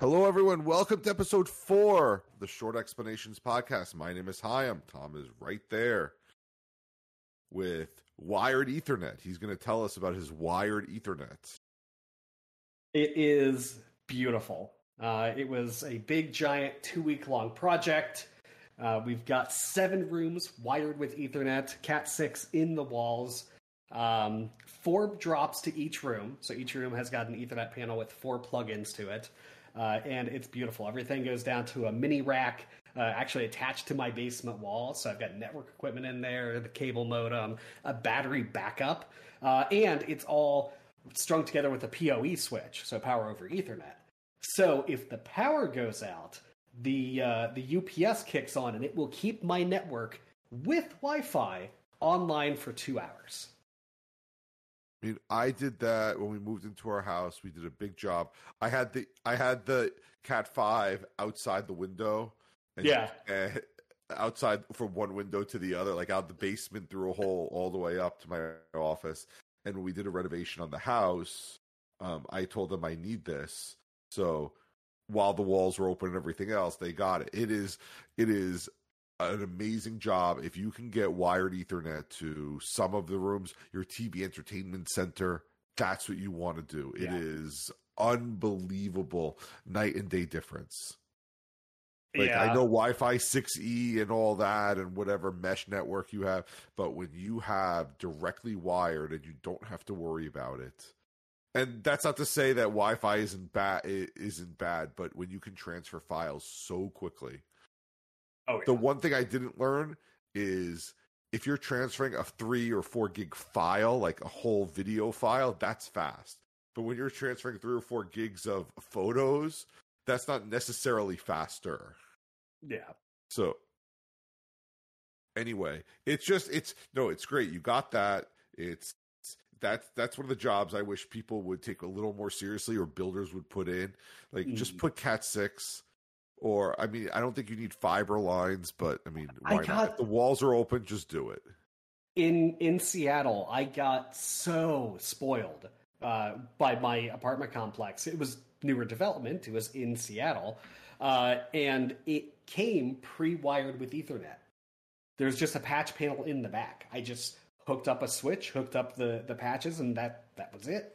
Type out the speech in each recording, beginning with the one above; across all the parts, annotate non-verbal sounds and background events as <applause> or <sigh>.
Hello, everyone. Welcome to episode four of the Short Explanations podcast. My name is Hyam. Tom is right there with Wired Ethernet. He's going to tell us about his Wired Ethernet. It is beautiful. Uh, it was a big, giant, two week long project. Uh, we've got seven rooms wired with Ethernet, Cat 6 in the walls, um, four drops to each room. So each room has got an Ethernet panel with four plugins to it. Uh, and it's beautiful. Everything goes down to a mini rack, uh, actually attached to my basement wall. So I've got network equipment in there, the cable modem, a battery backup, uh, and it's all strung together with a PoE switch, so power over Ethernet. So if the power goes out, the uh, the UPS kicks on, and it will keep my network with Wi-Fi online for two hours. I mean, I did that when we moved into our house. We did a big job. I had the I had the Cat Five outside the window. And, Yeah. and outside from one window to the other, like out the basement through a hole all the way up to my office. And when we did a renovation on the house, um, I told them I need this. So while the walls were open and everything else, they got it. It is it is an amazing job. If you can get wired ethernet to some of the rooms your tv entertainment center that's what you want to do. It is Yeah. unbelievable. Night and day difference. Like yeah, i know wi-fi 6e and all that and whatever mesh network you have but when you have directly wired and you don't have to worry about it and that's not to say that wi-fi isn't bad isn't bad but when you can transfer files so quickly oh, yeah. the one thing I didn't learn is if you're transferring a three or four gig file, like a whole video file, that's fast. But when you're transferring three or four gigs of photos, that's not necessarily faster. yeah. So anyway, it's just it's no, it's great. You got that. It's that's that's one of the jobs I wish people would take a little more seriously or builders would put in. Like just Mhm. put Cat six. Or I mean, I don't think you need fiber lines, but I mean, I why not? got- If the walls are open, just do it. in in Seattle, I got so spoiled uh, by my apartment complex. It was newer development. It was in Seattle, uh, and it came pre-wired with Ethernet. There's just a patch panel in the back. I just hooked up a switch, hooked up the the patches, and that that was it.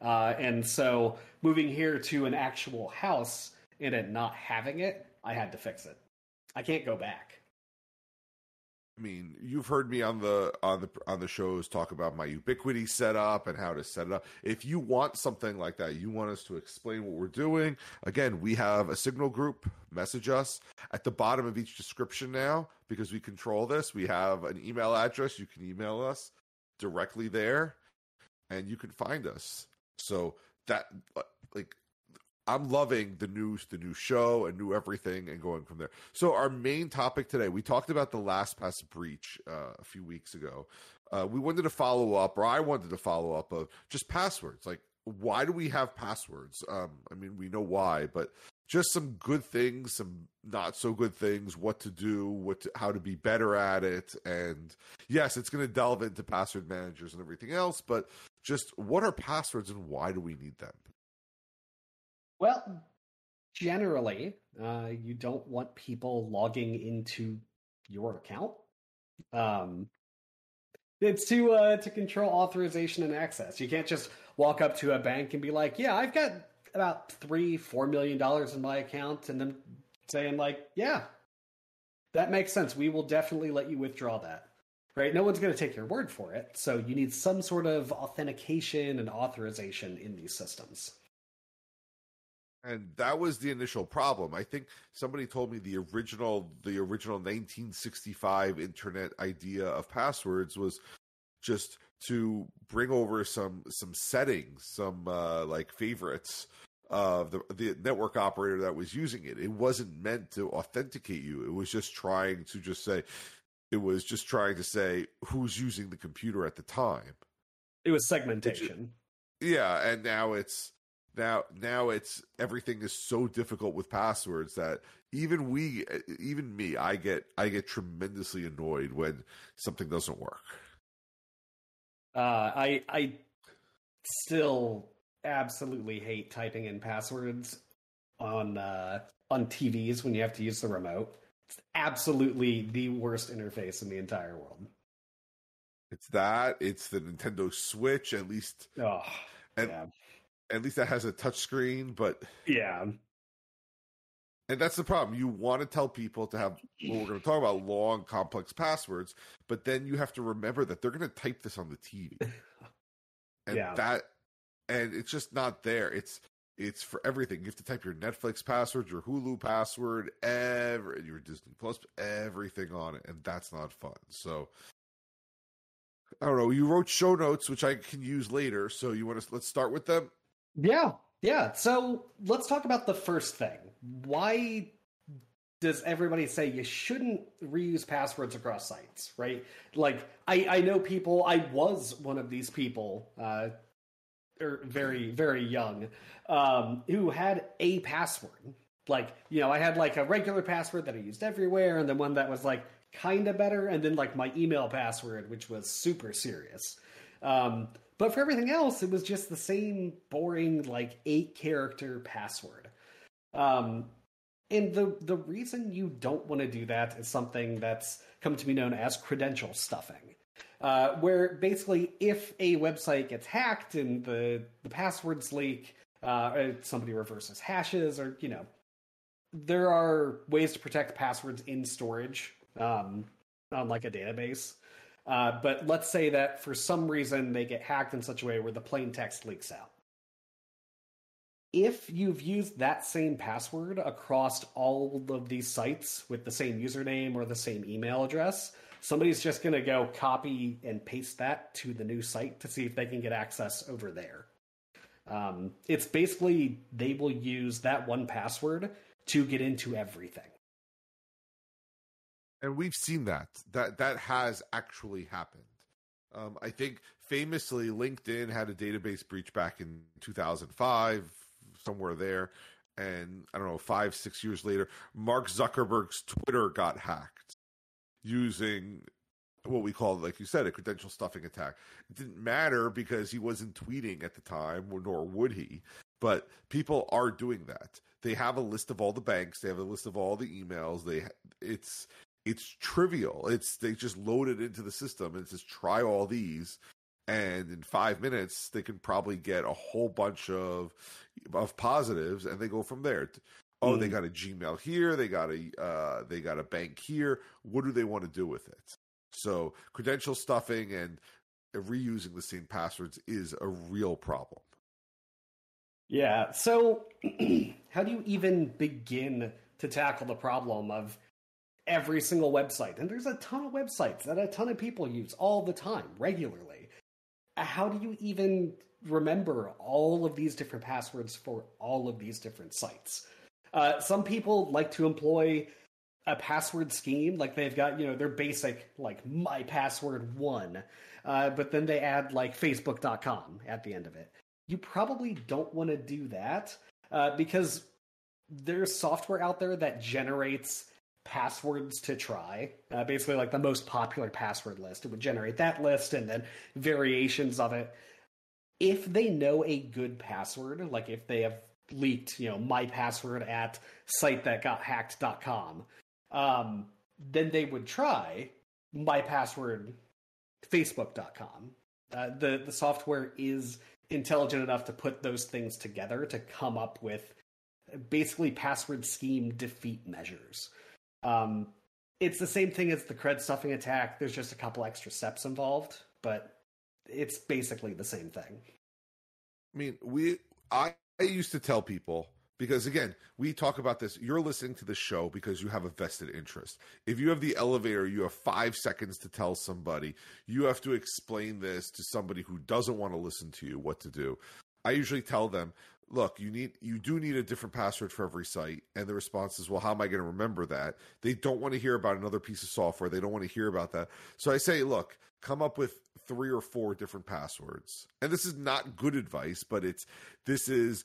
Uh, and so moving here to an actual house and it not having it, I had to fix it. I can't go back. I mean, you've heard me on the on the on the shows talk about my Ubiquiti setup and how to set it up. If you want something like that, you want us to explain what we're doing. Again, we have a signal group. Message us at the bottom of each description now because we control this. We have an email address. You can email us directly there, and you can find us. So that like I'm loving the new the new show and new everything and going from there. So our main topic today, we talked about the last LastPass breach uh, a few weeks ago. Uh, we wanted to follow up, or I wanted to follow up of just passwords. Like, why do we have passwords? Um, I mean, we know why, but just some good things, some not so good things, what to do, what to, how to be better at it, and yes, it's going to delve into password managers and everything else, but just what are passwords and why do we need them? Well, generally, uh, you don't want people logging into your account. Um, it's to uh, to control authorization and access. You can't just walk up to a bank and be like, "Yeah, I've got about three, four million dollars in my account," and then saying like, "Yeah, that makes sense. We will definitely let you withdraw that." Right? No one's going to take your word for it. So you need some sort of authentication and authorization in these systems. And that was the initial problem. I think somebody told me the original the original 1965 internet idea of passwords was just to bring over some some settings some uh like favorites of the the network operator that was using it. It wasn't meant to authenticate you. It was just trying to just say it was just trying to say who's using the computer at the time. It was segmentation. yeah, and now it's now now it's everything is so difficult with passwords that even we even me I get I get tremendously annoyed when something doesn't work. Uh, I I still absolutely hate typing in passwords on uh, on TVs when you have to use the remote. It's absolutely the worst interface in the entire world. It's that. It's the Nintendo Switch. At least, oh, and, yeah. At least that has a touchscreen. But yeah, and that's the problem. You want to tell people to have, well, we're going to talk about long, complex passwords, but then you have to remember that they're going to type this on the TV. <laughs> And yeah. that, and it's just not there. It's, it's for everything. You have to type your Netflix password, your Hulu password, every, your Disney Plus, everything on it. And that's not fun. So, I don't know. You wrote show notes, which I can use later. So you want to, let's start with them? Yeah. Yeah. So let's talk about the first thing. Why does everybody say you shouldn't reuse passwords across sites, right? Like, I, I know people, I was one of these people, uh, or er, very, very young, um, who had a password. Like, you know, I had like a regular password that I used everywhere, and then one that was like kind of better, and then like my email password, which was super serious. Um, but for everything else, it was just the same boring, like eight character password. Um, and the the reason you don't want to do that is something that's come to be known as credential stuffing, uh, where basically if a website gets hacked and the the passwords leak, uh, somebody reverses hashes, or you know, there are ways to protect passwords in storage um, on like a database. Uh, but let's say that for some reason they get hacked in such a way where the plain text leaks out. If you've used that same password across all of these sites with the same username or the same email address, somebody's just going to go copy and paste that to the new site to see if they can get access over there. Um, it's basically they will use that one password to get into everything and we've seen that that that has actually happened. Um, I think famously, LinkedIn had a database breach back in 2005, somewhere there, and I don't know, five six years later, Mark Zuckerberg's Twitter got hacked using what we call, like you said, a credential stuffing attack. It didn't matter because he wasn't tweeting at the time, nor would he. But people are doing that. They have a list of all the banks. They have a list of all the emails. They it's it's trivial. It's they just load it into the system and says try all these, and in five minutes they can probably get a whole bunch of of positives, and they go from there. Oh, mm. they got a Gmail here. They got a uh, they got a bank here. What do they want to do with it? So credential stuffing and reusing the same passwords is a real problem. Yeah. So <clears throat> how do you even begin to tackle the problem of every single website. And there's a ton of websites that a ton of people use all the time, regularly. How do you even remember all of these different passwords for all of these different sites? Uh, some people like to employ a password scheme, like they've got, you know, their basic, like my password one, uh, but then they add like facebook.com at the end of it. You probably don't want to do that uh, because there's software out there that generates passwords to try. Uh, basically, like the most popular password list. It would generate that list and then variations of it. If they know a good password, like if they have leaked, you know, my password at site that got hacked.com, um, then they would try my password facebook.com. Uh, the the software is intelligent enough to put those things together to come up with basically password scheme defeat measures. Um, it's the same thing as the cred stuffing attack. There's just a couple extra steps involved, but it's basically the same thing. I mean, we I, I used to tell people because again, we talk about this. You're listening to the show because you have a vested interest. If you have the elevator, you have five seconds to tell somebody. You have to explain this to somebody who doesn't want to listen to you what to do. I usually tell them look, you need you do need a different password for every site. And the response is, well, how am I going to remember that? They don't want to hear about another piece of software. They don't want to hear about that. So I say, look, come up with three or four different passwords. And this is not good advice, but it's this is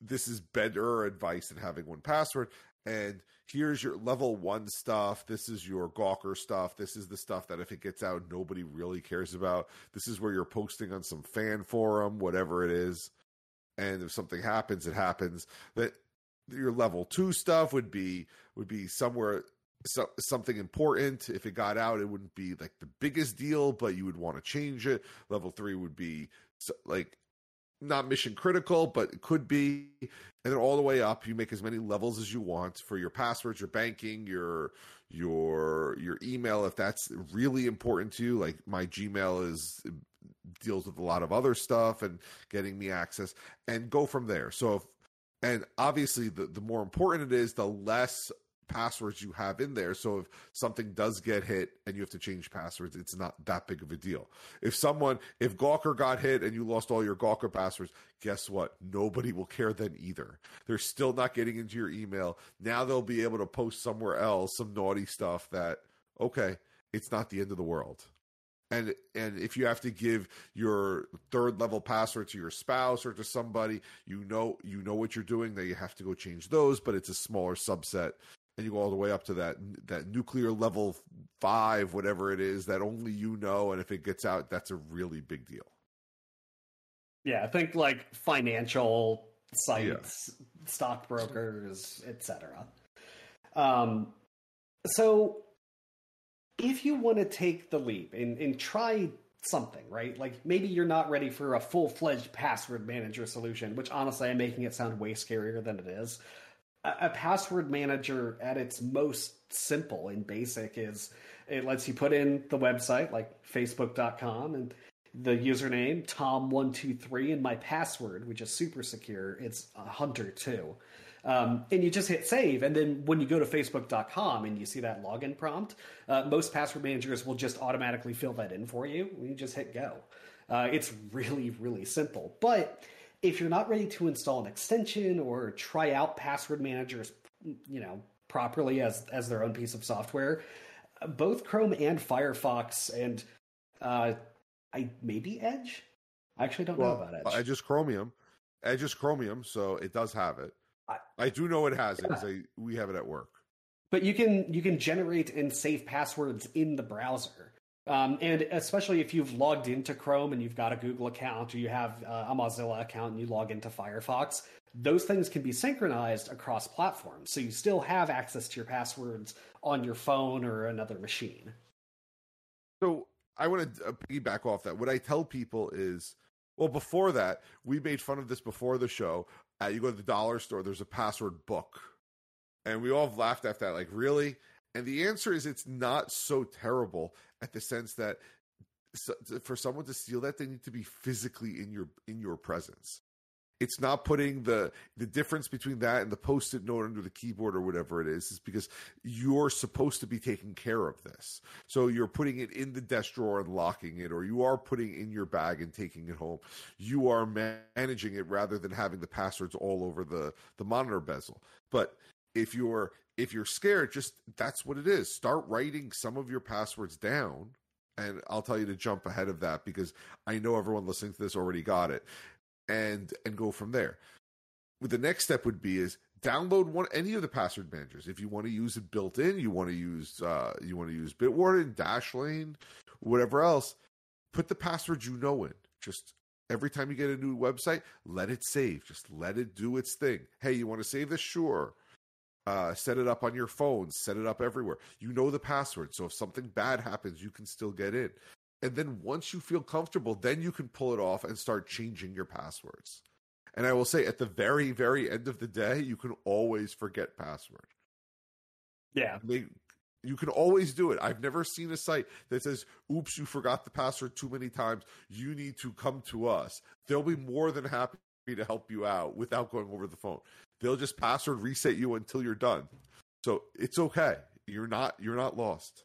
this is better advice than having one password. And here's your level one stuff. This is your Gawker stuff. This is the stuff that if it gets out, nobody really cares about. This is where you're posting on some fan forum, whatever it is and if something happens, it happens. That your level two stuff would be would be somewhere so, something important. If it got out, it wouldn't be like the biggest deal, but you would want to change it. Level three would be like not mission critical, but it could be. And then all the way up, you make as many levels as you want for your passwords, your banking, your your your email if that's really important to you. Like my Gmail is deals with a lot of other stuff and getting me access and go from there. So if and obviously the, the more important it is, the less passwords you have in there. So if something does get hit and you have to change passwords, it's not that big of a deal. If someone, if Gawker got hit and you lost all your Gawker passwords, guess what? Nobody will care then either. They're still not getting into your email. Now they'll be able to post somewhere else some naughty stuff that, okay, it's not the end of the world. And and if you have to give your third level password to your spouse or to somebody, you know you know what you're doing. That you have to go change those, but it's a smaller subset and you go all the way up to that that nuclear level five, whatever it is, that only you know, and if it gets out, that's a really big deal. Yeah, I think like financial sites, yeah. stockbrokers, etc. Um, so if you want to take the leap and, and try something, right? Like maybe you're not ready for a full fledged password manager solution, which honestly I'm making it sound way scarier than it is a password manager at its most simple and basic is it lets you put in the website like facebook.com and the username tom123 and my password which is super secure it's hunter2 um, and you just hit save and then when you go to facebook.com and you see that login prompt uh, most password managers will just automatically fill that in for you you just hit go. Uh, it's really really simple. But if you're not ready to install an extension or try out password managers, you know, properly as as their own piece of software, both Chrome and Firefox and uh, I maybe Edge. I actually don't well, know about Edge. Edge is Chromium. Edge is Chromium, so it does have it. I, I do know it has it because we have it at work. But you can you can generate and save passwords in the browser. Um, and especially if you've logged into Chrome and you've got a Google account or you have uh, a Mozilla account and you log into Firefox, those things can be synchronized across platforms. So you still have access to your passwords on your phone or another machine. So I want to uh, piggyback off that. What I tell people is, well, before that, we made fun of this before the show. Uh, you go to the dollar store, there's a password book. And we all laughed at that, like, really? And the answer is it's not so terrible at the sense that for someone to steal that they need to be physically in your in your presence. It's not putting the the difference between that and the post-it note under the keyboard or whatever it is is because you're supposed to be taking care of this. So you're putting it in the desk drawer and locking it or you are putting in your bag and taking it home. You are managing it rather than having the passwords all over the the monitor bezel. But if you're if you're scared, just that's what it is. Start writing some of your passwords down. And I'll tell you to jump ahead of that because I know everyone listening to this already got it. And and go from there. The next step would be is download one any of the password managers. If you want to use it built in, you want to use uh, you want to use Bitwarden, Dashlane, whatever else, put the passwords you know in. Just every time you get a new website, let it save. Just let it do its thing. Hey, you want to save this? Sure uh, set it up on your phone, set it up everywhere. You know the password. So if something bad happens, you can still get in. And then once you feel comfortable, then you can pull it off and start changing your passwords. And I will say at the very, very end of the day, you can always forget password. Yeah. They, you can always do it. I've never seen a site that says, oops, you forgot the password too many times. You need to come to us. They'll be more than happy to help you out without going over the phone. They'll just password reset you until you're done. So it's okay. You're not you're not lost.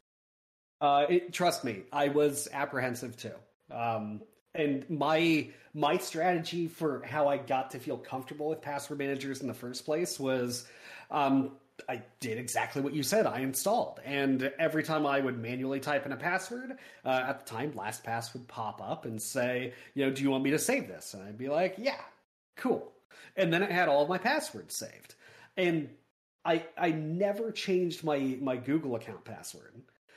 Uh, it, trust me, I was apprehensive too. Um, and my my strategy for how I got to feel comfortable with password managers in the first place was um, I did exactly what you said. I installed, and every time I would manually type in a password, uh, at the time, LastPass would pop up and say, "You know, do you want me to save this?" And I'd be like, "Yeah, cool." And then it had all of my passwords saved. And I I never changed my my Google account password.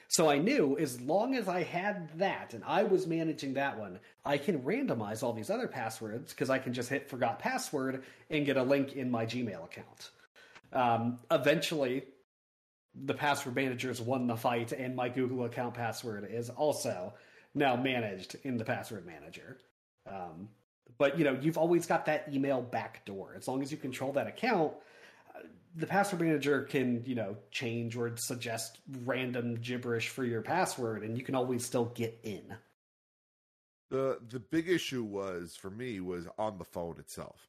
So I knew as long as I had that and I was managing that one, I can randomize all these other passwords because I can just hit forgot password and get a link in my Gmail account. Um, eventually, the password managers won the fight, and my Google account password is also now managed in the password manager. Um, but you know, you've always got that email backdoor. As long as you control that account, uh, the password manager can you know change or suggest random gibberish for your password, and you can always still get in. The the big issue was for me was on the phone itself.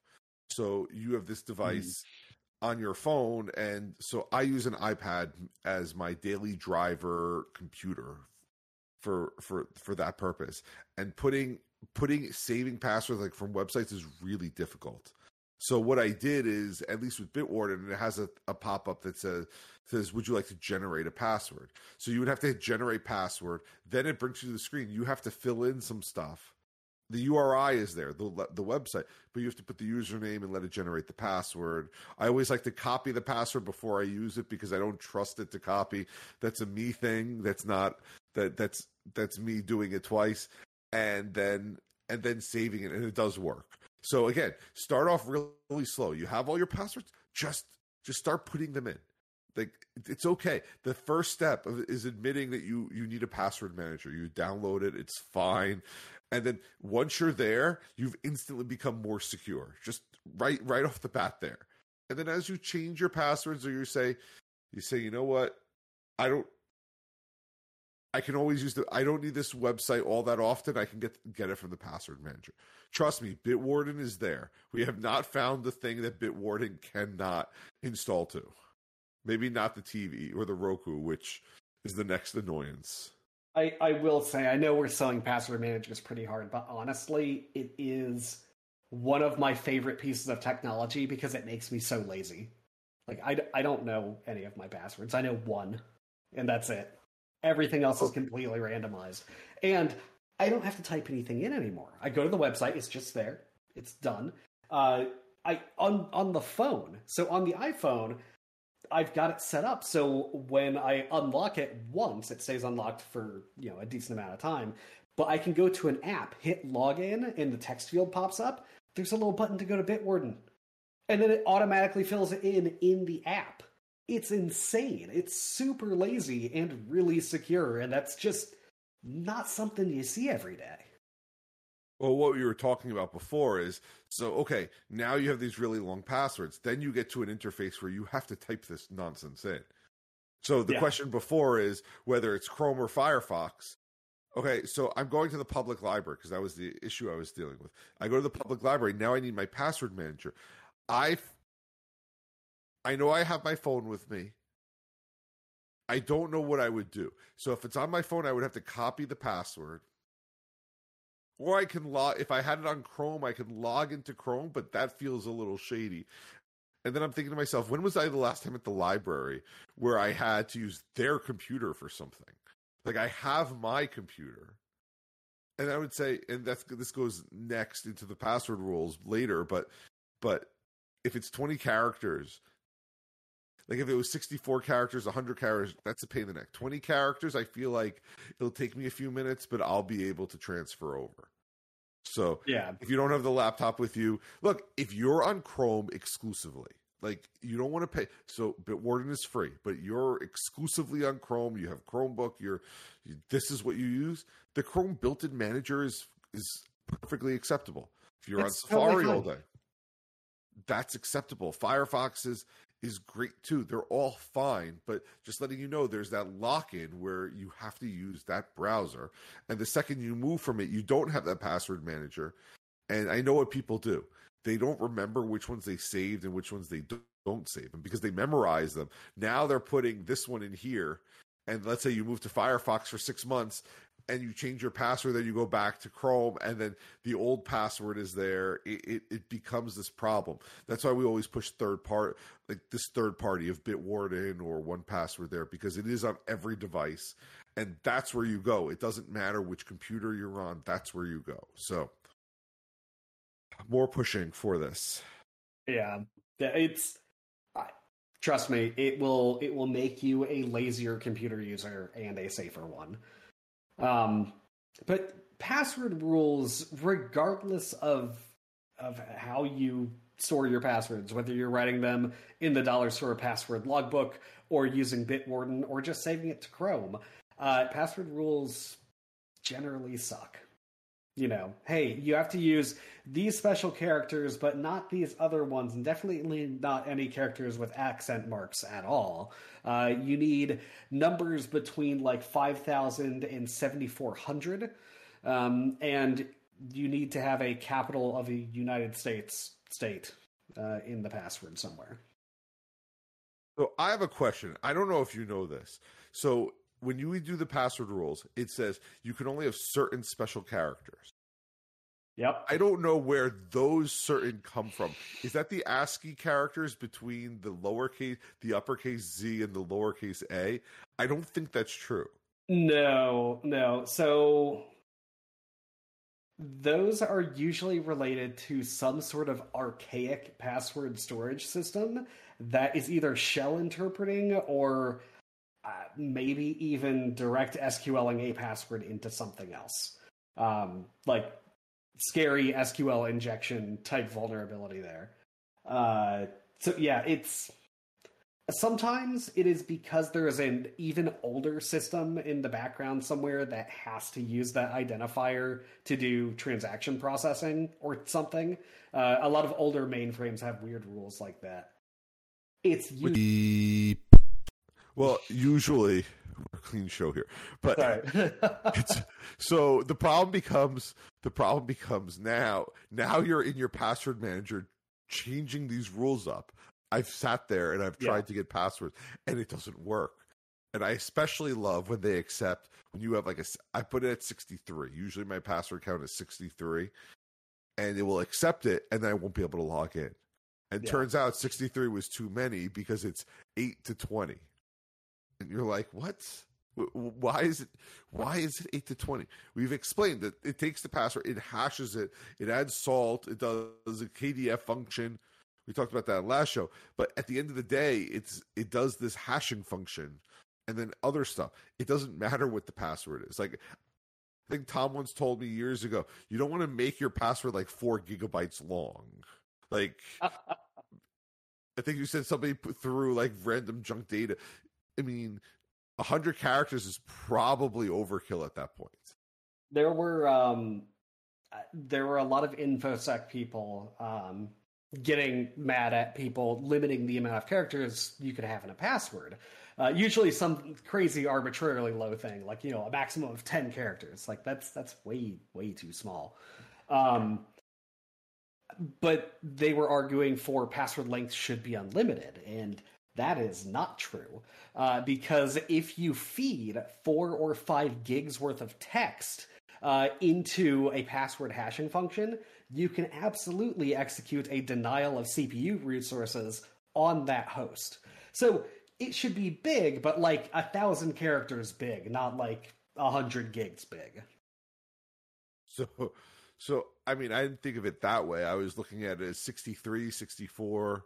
So you have this device mm. on your phone, and so I use an iPad as my daily driver computer for for for that purpose. And putting putting saving passwords like from websites is really difficult. So what I did is, at least with Bitwarden, it has a, a pop up that says says, "Would you like to generate a password?" So you would have to hit generate password. Then it brings you to the screen. You have to fill in some stuff. The URI is there, the the website, but you have to put the username and let it generate the password. I always like to copy the password before I use it because I don't trust it to copy. That's a me thing. That's not that that's that's me doing it twice and then and then saving it and it does work. So again start off really, slow. You have all your passwords just just start putting them in. Like it's okay. The first step is admitting that you you need a password manager. You download it it's fine. And then once you're there you've instantly become more secure. Just right right off the bat there. And then as you change your passwords or you say you say you know what? I don't I can always use the. I don't need this website all that often. I can get get it from the password manager. Trust me, Bitwarden is there. We have not found the thing that Bitwarden cannot install to. Maybe not the TV or the Roku, which is the next annoyance. I, I will say I know we're selling password managers pretty hard, but honestly, it is one of my favorite pieces of technology because it makes me so lazy. Like I, I don't know any of my passwords. I know one, and that's it. Everything else is completely randomized. And I don't have to type anything in anymore. I go to the website, it's just there. It's done. Uh, I on on the phone. So on the iPhone, I've got it set up so when I unlock it once, it stays unlocked for, you know, a decent amount of time. But I can go to an app, hit login, and the text field pops up. There's a little button to go to Bitwarden. And then it automatically fills it in in the app it's insane. It's super lazy and really secure, and that's just not something you see every day. Well, what we were talking about before is so okay, now you have these really long passwords. Then you get to an interface where you have to type this nonsense in. So the yeah. question before is whether it's Chrome or Firefox. Okay, so I'm going to the public library because that was the issue I was dealing with. I go to the public library. Now I need my password manager. I I know I have my phone with me. I don't know what I would do. So if it's on my phone, I would have to copy the password. Or I can log if I had it on Chrome, I can log into Chrome, but that feels a little shady. And then I'm thinking to myself, when was I the last time at the library where I had to use their computer for something? Like I have my computer. And I would say, and that's this goes next into the password rules later, but but if it's 20 characters like if it was 64 characters, 100 characters, that's a pain in the neck. 20 characters, I feel like it'll take me a few minutes, but I'll be able to transfer over. So yeah, if you don't have the laptop with you, look, if you're on Chrome exclusively, like you don't want to pay. So Bitwarden is free, but you're exclusively on Chrome. You have Chromebook. You're this is what you use. The Chrome built-in manager is is perfectly acceptable. If you're on Safari totally all day, that's acceptable. Firefox is is great too. They're all fine, but just letting you know there's that lock in where you have to use that browser. And the second you move from it, you don't have that password manager. And I know what people do. They don't remember which ones they saved and which ones they don't save. And because they memorize them, now they're putting this one in here. And let's say you move to Firefox for six months and you change your password, then you go back to Chrome, and then the old password is there. It, it, it becomes this problem. That's why we always push third part, like this third party of Bitwarden or 1Password there, because it is on every device, and that's where you go. It doesn't matter which computer you're on. That's where you go. So more pushing for this. Yeah, it's. Trust me, it will it will make you a lazier computer user and a safer one. Um, but password rules, regardless of of how you store your passwords, whether you're writing them in the dollar store password logbook or using Bitwarden or just saving it to Chrome. Uh, password rules generally suck. You know, hey, you have to use these special characters, but not these other ones, and definitely not any characters with accent marks at all. Uh, you need numbers between like 5,000 and 7,400. Um, and you need to have a capital of a United States state uh, in the password somewhere. So I have a question. I don't know if you know this. So when you do the password rules, it says you can only have certain special characters. Yep. I don't know where those certain come from. Is that the ASCII characters between the lowercase, the uppercase Z and the lowercase A? I don't think that's true. No, no. So those are usually related to some sort of archaic password storage system that is either shell interpreting or uh, maybe even direct SQLing a password into something else. Um, like scary SQL injection type vulnerability there. Uh, so yeah, it's sometimes it is because there is an even older system in the background somewhere that has to use that identifier to do transaction processing or something. Uh, a lot of older mainframes have weird rules like that. It's usually well, usually we're a clean show here, but <laughs> it's, so the problem becomes the problem becomes now. Now you're in your password manager changing these rules up. I've sat there and I've tried yeah. to get passwords and it doesn't work. And I especially love when they accept when you have like a I put it at 63. Usually my password count is 63 and it will accept it and then I won't be able to log in. And yeah. turns out 63 was too many because it's 8 to 20 and you're like, what? Why is it? Why is it eight to twenty? We've explained that it takes the password, it hashes it, it adds salt, it does a KDF function. We talked about that last show, but at the end of the day, it's it does this hashing function, and then other stuff. It doesn't matter what the password is. Like I think Tom once told me years ago, you don't want to make your password like four gigabytes long. Like <laughs> I think you said somebody put through like random junk data. I mean, a hundred characters is probably overkill at that point. There were um, uh, there were a lot of infosec people um, getting mad at people limiting the amount of characters you could have in a password. Uh, usually, some crazy arbitrarily low thing, like you know, a maximum of ten characters. Like that's that's way way too small. Um, but they were arguing for password length should be unlimited, and that is not true. Uh, because if you feed four or five gigs worth of text uh, into a password hashing function, you can absolutely execute a denial of CPU resources on that host. So it should be big, but like a thousand characters big, not like a hundred gigs big. So, so I mean, I didn't think of it that way. I was looking at it as 63, 64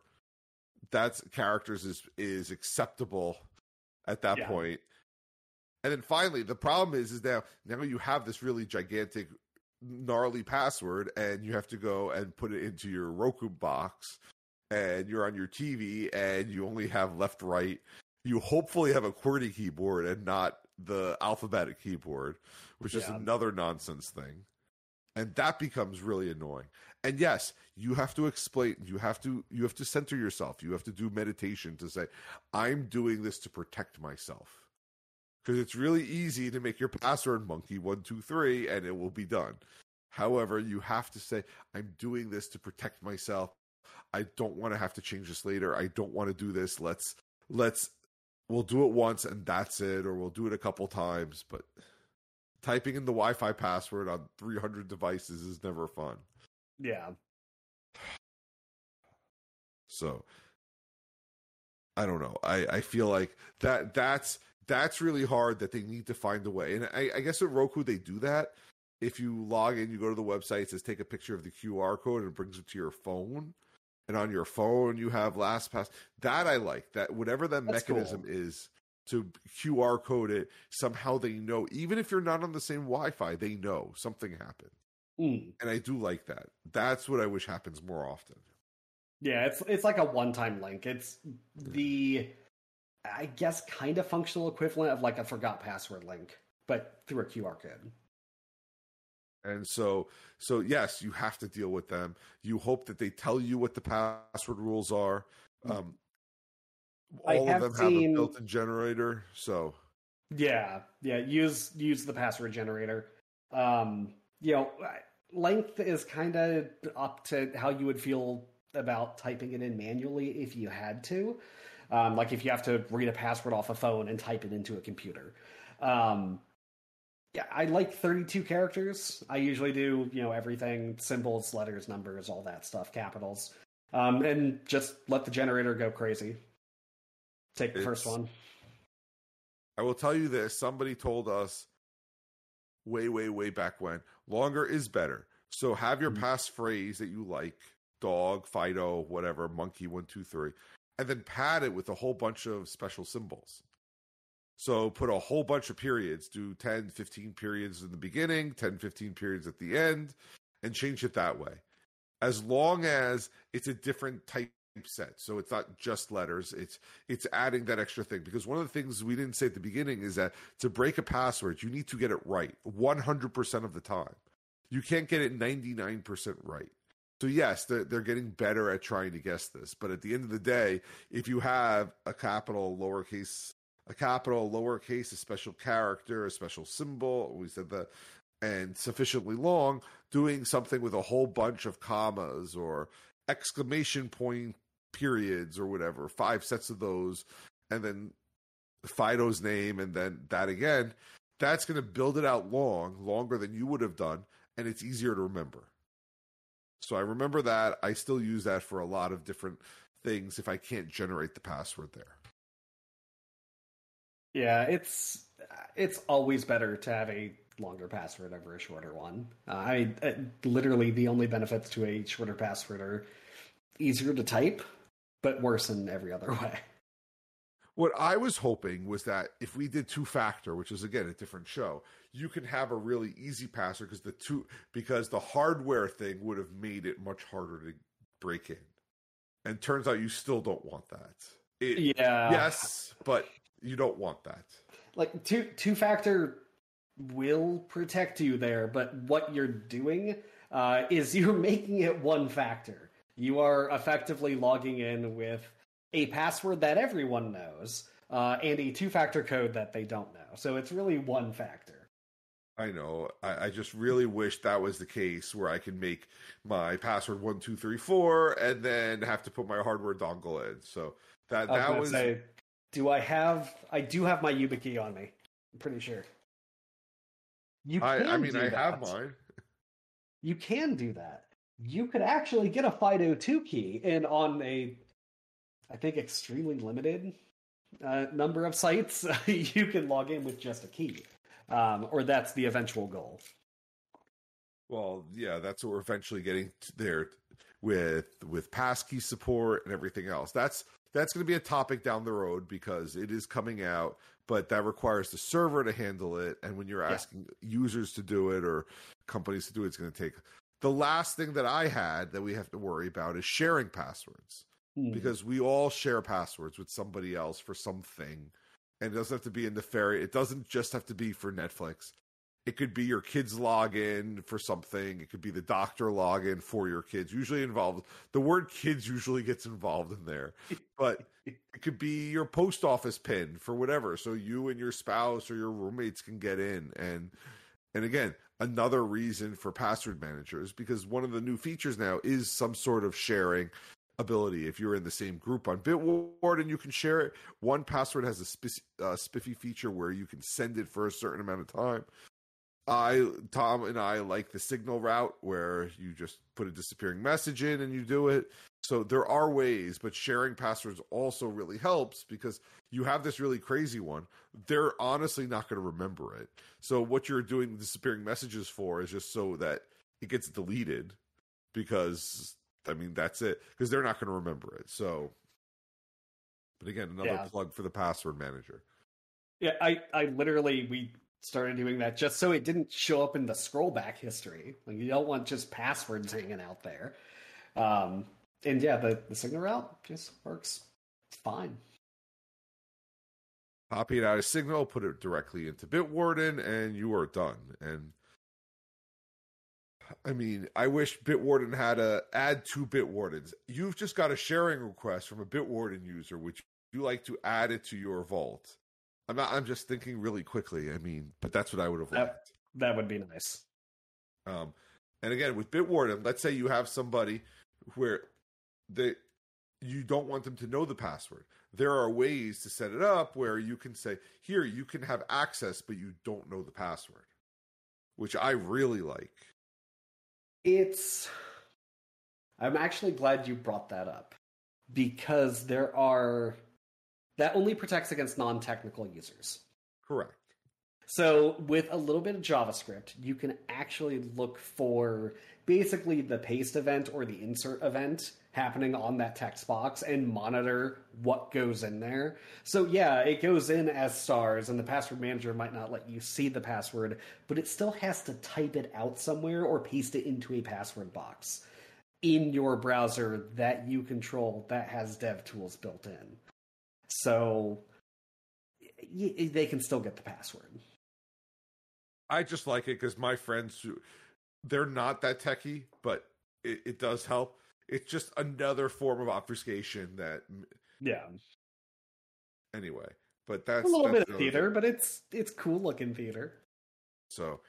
that's characters is is acceptable at that yeah. point. And then finally, the problem is is now now you have this really gigantic gnarly password and you have to go and put it into your Roku box and you're on your TV and you only have left right. You hopefully have a QWERTY keyboard and not the alphabetic keyboard, which yeah. is another nonsense thing. And that becomes really annoying. And yes you have to explain you have to you have to center yourself. You have to do meditation to say i'm doing this to protect myself. Because it's really easy to make your password monkey 123 and it will be done. However you have to say i'm doing this to protect myself. I don't want to have to change this later. I don't want to do this. Let's let's we'll do it once and that's it or we'll do it a couple times but typing in the wi-fi password on 300 devices is never fun yeah. So I don't know. I, I feel like that that's that's really hard that they need to find a way. And I, I guess at Roku they do that. If you log in, you go to the website, it says take a picture of the QR code and it brings it to your phone. And on your phone you have LastPass. That I like. That whatever that that's mechanism cool. is to QR code it, somehow they know. Even if you're not on the same Wi Fi, they know something happened. Mm. And I do like that. That's what I wish happens more often. Yeah, it's it's like a one-time link. It's the I guess kind of functional equivalent of like a forgot password link, but through a QR code. And so, so yes, you have to deal with them. You hope that they tell you what the password rules are. Um, I all of them seen- have a built-in generator. So Yeah, yeah. Use use the password generator. Um, you know, length is kind of up to how you would feel about typing it in manually if you had to. Um, like if you have to read a password off a phone and type it into a computer. Um, yeah, I like 32 characters. I usually do, you know, everything symbols, letters, numbers, all that stuff, capitals. Um, and just let the generator go crazy. Take the first one. I will tell you this: somebody told us way, way, way back when longer is better. So have your Mhm. passphrase that you like, dog, Fido, whatever, monkey, one, two, three, and then pad it with a whole bunch of special symbols. So put a whole bunch of periods, do 10, 15 periods in the beginning, 10, 15 periods at the end, and change it that way. As long as it's a different type set. So it's not just letters, it's it's adding that extra thing. Because one of the things we didn't say at the beginning is that to break a password, you need to get it right 100% of the time. You can't get it 99% right. So yes, they're, they're getting better at trying to guess this. But at the end of the day, if you have a capital, lowercase, a capital, lowercase, a special character, a special symbol, we said that, and sufficiently long, doing something with a whole bunch of commas or exclamation point periods or whatever, five sets of those, and then Fido's name, and then that again, that's going to build it out long, longer than you would have done, and it's easier to remember. So I remember that. I still use that for a lot of different things if I can't generate the password there. Yeah, it's it's always better to have a longer password over a shorter one. Uh, I literally the only benefits to a shorter password are easier to type, but worse in every other <laughs> way. What I was hoping was that if we did two factor, which is again a different show, you can have a really easy passer because the two because the hardware thing would have made it much harder to break in. And turns out you still don't want that. It, Yeah. yes, but you don't want that. Like two two factor will protect you there, but what you're doing uh, is <laughs> you're making it one factor. You are effectively logging in with a password that everyone knows uh, and a two factor code that they don't know. So it's really one factor. I know. I, I just really wish that was the case where I can make my password one two three four and then have to put my hardware dongle in. So that I was that gonna was say, do I have? I do have my YubiKey on me. I'm pretty sure. You I, can I mean I have mine. You can do that. You could actually get a FIDO2 key, and on a, I think, extremely limited uh, number of sites, <laughs> you can log in with just a key, um, or that's the eventual goal. Well, yeah, that's what we're eventually getting there with with passkey support and everything else. That's that's going to be a topic down the road because it is coming out, but that requires the server to handle it. And when you're Yeah. asking users to do it or companies to do it, it's going to take. The last thing that I had that we have to worry about is sharing passwords Hmm. because we all share passwords with somebody else for something. And it doesn't have to be a nefarious. It doesn't just have to be for Netflix. It could be your kids login for something. It could be the doctor login for your kids. Usually involved. The word kids usually gets involved in there, but <laughs> it could be your post office pin for whatever. So you and your spouse or your roommates can get in. And and again, another reason for password managers because one of the new features now is some sort of sharing ability. If you're in the same group on Bitwarden, you can share it. 1Password has a uh, spiffy feature where you can send it for a certain amount of time. I, Tom, and I like the signal route where you just put a disappearing message in and you do it. So there are ways, but sharing passwords also really helps because you have this really crazy one. They're honestly not going to remember it. So what you're doing disappearing messages for is just so that it gets deleted because I mean that's it because they're not going to remember it. So, but again, another Yeah. plug for the password manager. Yeah, I, I literally we started doing that just so it didn't show up in the scroll back history. Like you don't want just passwords hanging out there. Um, and yeah, the, the signal route just works fine. Copy it out of Signal, put it directly into Bitwarden, and you are done. And I mean, I wish Bitwarden had a add two Bitwardens. You've just got a sharing request from a Bitwarden user, which you like to add it to your vault. I'm not, I'm just thinking really quickly. I mean, but that's what I would have That, that would be nice. Um, and again, with Bitwarden, let's say you have somebody where they you don't want them to know the password. There are ways to set it up where you can say, "Here, you can have access, but you don't know the password," which I really like. It's. I'm actually glad you brought that up because there are. That only protects against non technical users. Correct. So, with a little bit of JavaScript, you can actually look for basically the paste event or the insert event happening on that text box and monitor what goes in there. So, yeah, it goes in as stars, and the password manager might not let you see the password, but it still has to type it out somewhere or paste it into a password box in your browser that you control that has dev tools built in. So, y- they can still get the password. I just like it because my friends, who- they're not that techie, but it, it does help. It's just another form of obfuscation that, Yeah, anyway. But that's a little that's bit of theater, but it's it's cool looking theater. So,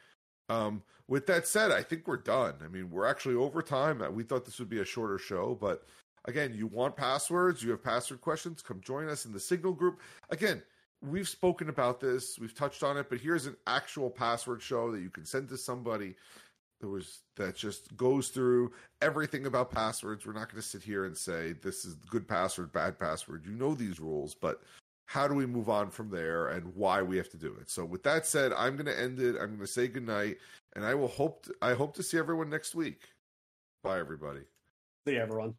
um, with that said, I think we're done. I mean, we're actually over time. We thought this would be a shorter show, but again, you want passwords, you have password questions, come join us in the Signal group. Again, we've spoken about this, we've touched on it, but here's an actual password show that you can send to somebody that was that just goes through everything about passwords. We're not going to sit here and say this is good password, bad password. You know these rules, but how do we move on from there and why we have to do it. So with that said, I'm going to end it. I'm going to say goodnight and I will hope to, I hope to see everyone next week. Bye everybody. See everyone.